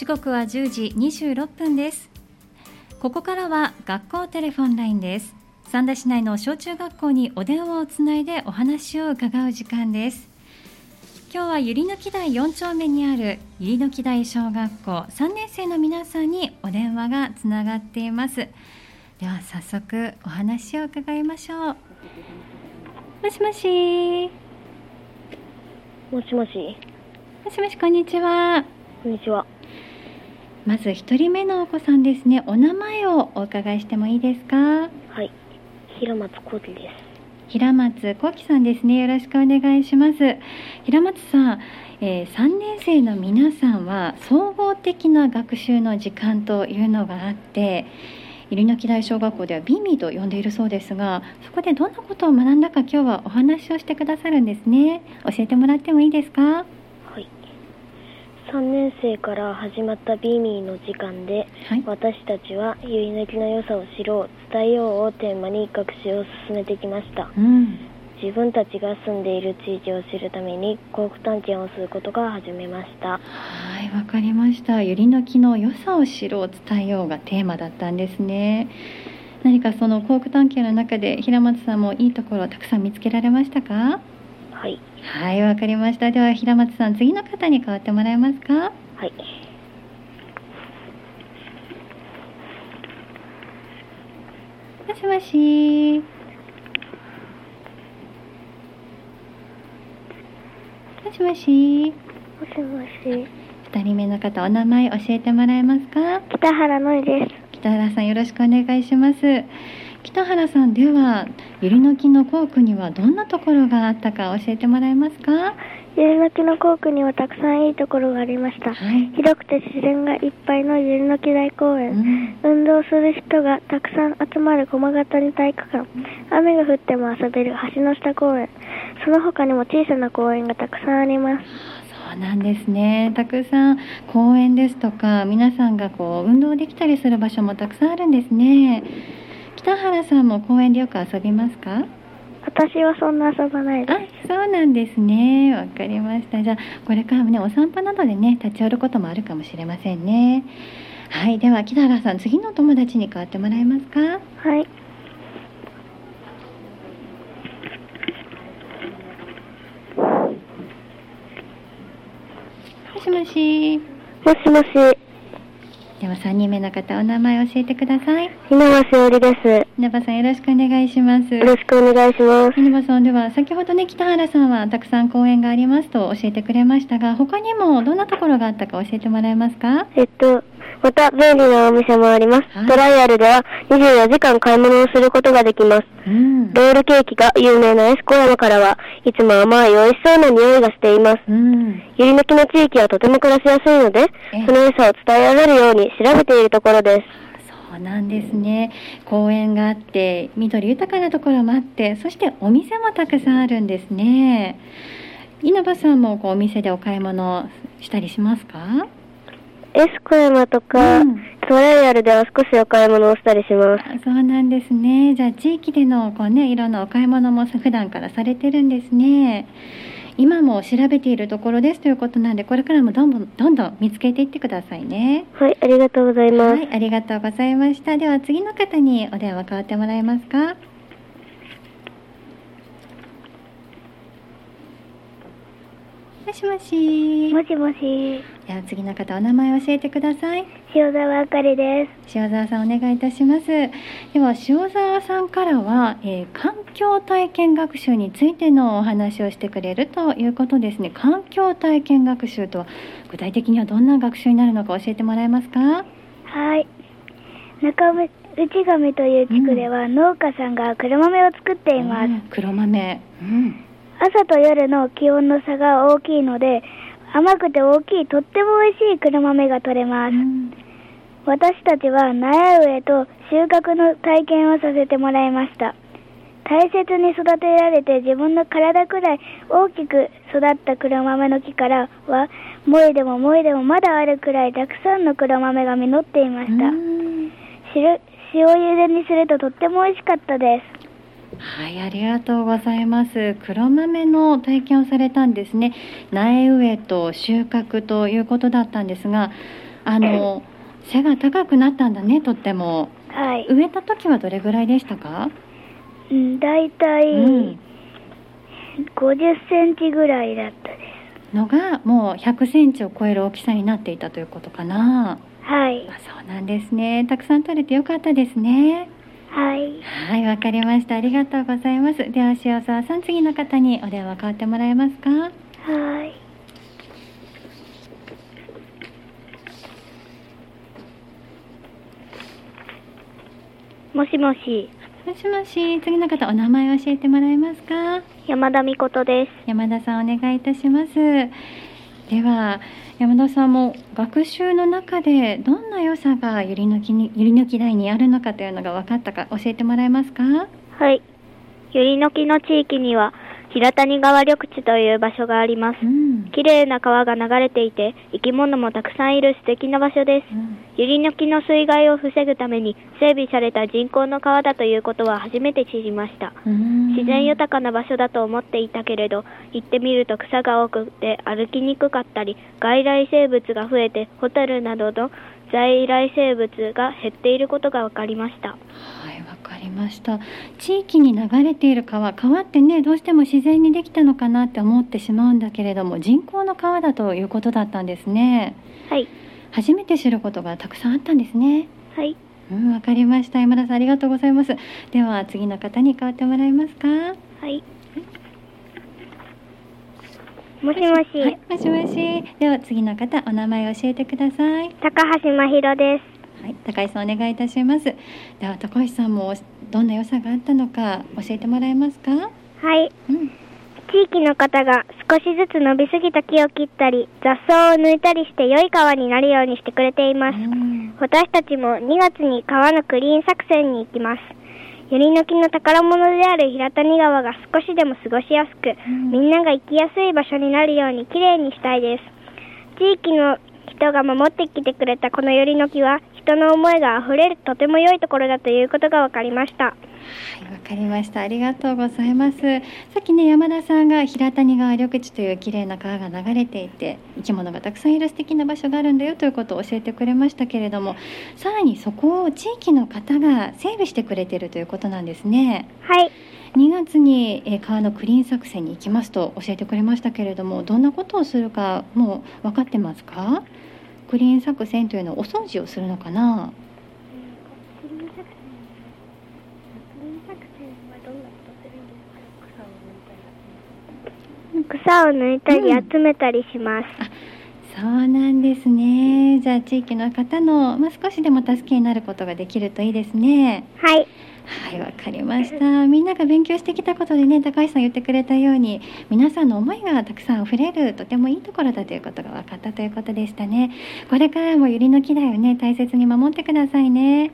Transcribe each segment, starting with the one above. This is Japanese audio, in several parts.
時刻は10時26分です。ここからは学校テレフォンラインです。三田市内の小中学校にお電話をつないでお話を伺う時間です。今日はゆりの木台4丁目にあるゆりの木台小学校3年生の皆さんにお電話がつながっています。では早速お話を伺いましょう。もしもし。もしもし、もしもしこんにちは。こんにちは。まず一人目のお子さんですね。お名前をお伺いしてもいいですか？はい、平松幸喜です。平松幸喜さんですね。よろしくお願いします。平松さん、えー、3年生の皆さんは総合的な学習の時間というのがあって入野木大小学校ではビミと呼んでいるそうですがそこでどんなことを学んだか今日はお話をしてくださるんですね。教えてもらってもいいですか？はい。3年生から始まったビーミーの時間で、はい私たちはゆりのきの良さを知ろう、伝えようをテーマに学習を進めてきました。うん自分たちが住んでいる地域を知るために航空探検をすることが始めました。はい、わかりました。ゆりの木の良さを知ろう、伝えようがテーマだったんですね。何かその航空探検の中で平松さんもいいところをたくさん見つけられましたか？はい。はい、わかりました。では平松さん、次の方に代わってもらえますか？はい。もしもし。もしもし。もしもし、二人目の方、お名前教えてもらえますか？北原のりです。北原さんよろしくお願いします北原さんではゆりの木の校区にはどんなところがあったか教えてもらえますか？ゆりのきの校区にはたくさんいいところがありました。はい、広くて自然がいっぱいのゆりのき大公う園。ん、運動する人がたくさん集まる駒形に体育館。雨が降っても遊べる橋の下公園。その他にも小さな公園がたくさんあります。そうなんですねたくさん公園ですとか皆さんがこう運動できたりする場所もたくさんあるんですね北原さんも公園でよく遊びますか？私はそんな遊ばないであそうなんですね。わかりました。じゃあこれからもねお散歩などでね立ち寄ることもあるかもしれませんね。はいでは北原さん次の友達に代わってもらえますか？す。はい。もしもし。もしもし、3人目の方お名前教えてください稲葉しおりです。稲葉さんよろしくお願いしますよろしくお願いします。稲葉さんでは先ほどね北原さんはたくさん公園がありますと教えてくれましたが他にもどんなところがあったか教えてもらえますか？えっと、また便利なお店もあります。はいトライアルでは24時間買い物をすることができます。うんロールケーキが有名なエスコ山からはいつも甘い美味しそうな匂いがしています。うんゆりのきの地域はとても暮らしやすいのでええ、その良さを伝えられるように調べているところです。そうなんですね。公園があって緑豊かなところもあってそしてお店もたくさんあるんですね。稲葉さんもこうお店でお買い物したりしますか？エスコ山とか、うん。トライアルでは少しお買い物をしたりします。あそうなんですね。じゃあ地域でのこうねいろんなお買い物も普段からされてるんですね。今も調べているところですということなんでこれからもどんどんどんどん見つけていってくださいね。はい、ありがとうございます。はいありがとうございました。では次の方にお電話代わってもらえますか？もしもし。もしもし、では次の方お名前を教えてください。塩沢あかりです。塩沢さんお願いいたします。では塩沢さんからは、えー環境体験学習についてのお話をしてくれるということですね。環境体験学習とは具体的にはどんな学習になるのか教えてもらえますか？はい。中内上という地区では農家さんが黒豆を作っています。うん。黒豆。うん朝と夜の気温の差が大きいので、甘くて大きいとっても美味しい黒豆が取れます。うん私たちは苗植えと収穫の体験をさせてもらいました。大切に育てられて自分の体くらい大きく育った黒豆の木からは、もいでももいでもまだあるくらいたくさんの黒豆が実っていました。塩茹でにするととっても美味しかったです。はい、ありがとうございます。黒豆の体験をされたんですね。苗植えと収穫ということだったんですが、あの背が高くなったんだねとってもはい。植えた時はどれぐらいでしたか？うん、だいたいうん50センチぐらいだったでのがもう100センチを超える大きさになっていたということかなす。はい。あそうなんですねたくさん取れてよかったですねはい。はいわかりましたありがとうございますでは塩沢さん次の方にお電話代わってもらえますか？はい。もしもし、もしもし次の方お名前を教えてもらえますか？山田美琴です。山田さんお願いいたしますでは山田さんも学習の中でどんな良さがゆり抜きにゆり抜き台にあるのかというのが分かったか教えてもらえますか？はい。ゆりの木の地域には、平谷川緑地という場所がありますう。ん、綺麗な川が流れていて、生き物もたくさんいる素敵な場所です。うんゆりの木の水害を防ぐために整備された人工の川だということは初めて知りました。うん自然豊かな場所だと思っていたけれど、行ってみると草が多くて歩きにくかったり、外来生物が増えて、ホタルなどの在来生物が減っていることが分かりました。はい、わかりました。地域に流れている川、川ってね、どうしても自然にできたのかなって思ってしまうんだけれども、人工の川だということだったんですね。はい。初めて知ることがたくさんあったんですね。はい。うん、わかりました。山田さん、ありがとうございます。では、次の方に代わってもらえますか？はい。もしもし、はい、もしもし。では、次の方、お名前を教えてください。高橋真宙です。はい、高橋さん、お願いいたします。では、高橋さんも、どんな良さがあったのか、教えてもらえますか？はい。うん。地域の方が少しずつ伸びすぎた木を切ったり、雑草を抜いたりして良い川になるようにしてくれています。うん私たちも2月に川のクリーン作戦に行きます。ゆりの木の宝物である平谷川が少しでも過ごしやすく、うんみんなが行きやすい場所になるようにきれいにしたいです。地域の人が守ってきてくれたこのゆりの木は、人の思いがあふれるとても良いところだということが分かりました。はい、わかりました。ありがとうございます。さっきね、山田さんが平谷川緑地という綺麗な川が流れていて、生き物がたくさんいる素敵な場所があるんだよということを教えてくれましたけれども、さらにそこを地域の方が整備してくれているということなんですね。はい。2月にえー川のクリーン作戦に行きますと教えてくれましたけれども、どんなことをするかもう分かってますか？クリーン作戦というのはお掃除をするのかな？草を抜いたりうん集めたりします。そうなんですね。じゃあ地域の方の、まあ、少しでも助けになることができるといいですね。はい。はい、わかりました。みんなが勉強してきたことでね、高橋さん言ってくれたように、皆さんの思いがたくさん溢れる、とてもいいところだということが分かったということでしたね。これからもゆりの木だよね、大切に守ってくださいね。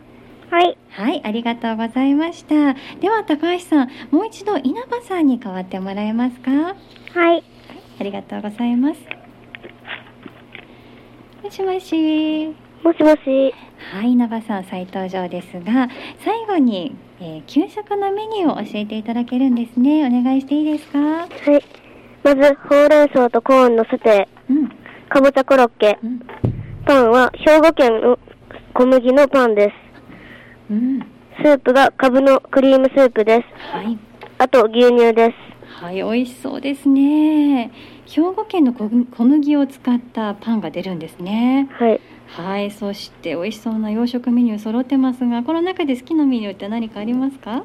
はい。はい、ありがとうございました。では高橋さん、もう一度稲葉さんに代わってもらえますか？はい。ありがとうございます。もしもし。もしもし。はい、稲葉さん再登場ですが、最後に、えー給食のメニューを教えていただけるんですね。お願いしていいですか？はい。まず、ほうれん草とコーンのソテうん、ー、かぼちゃコロッケ、うん、パンは兵庫県の小麦のパンです。うん、スープがカブのクリームスープです。はい、あと牛乳です。はい、美味しそうですね。兵庫県の小小麦を使ったパンが出るんですね。はい。はい、そして美味しそうな洋食メニュー揃ってますが、この中で好きなメニューって何かありますか？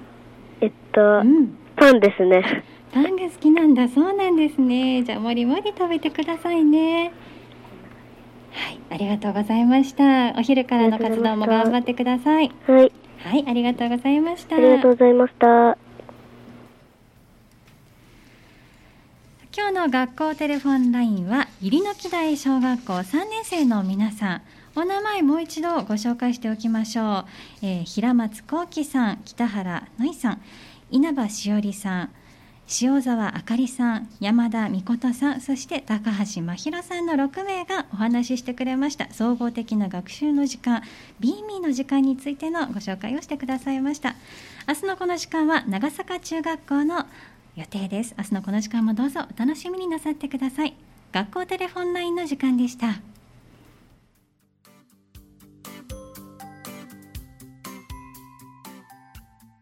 えっとう、ん。パンですね。パンが好きなんだ。そうなんですね。じゃあもりもり食べてくださいね。はい、ありがとうございました。お昼からの活動も頑張ってください。はい。はい、ありがとうございました。ありがとうございました。今日の学校テレフォンラインはゆりの木台小学校3年生の皆さん。お名前もう一度ご紹介しておきましょう、えー平松幸喜さん北原のいさん。稲葉しおりさん塩沢あかりさん山田美琴さんそして高橋真宙さんの6名がお話ししてくれました。総合的な学習の時間ビーミーの時間についてのご紹介をしてくださいました。明日のこの時間は長坂中学校の予定です。明日のこの時間もどうぞお楽しみになさってください。学校テレフォンラインの時間でした。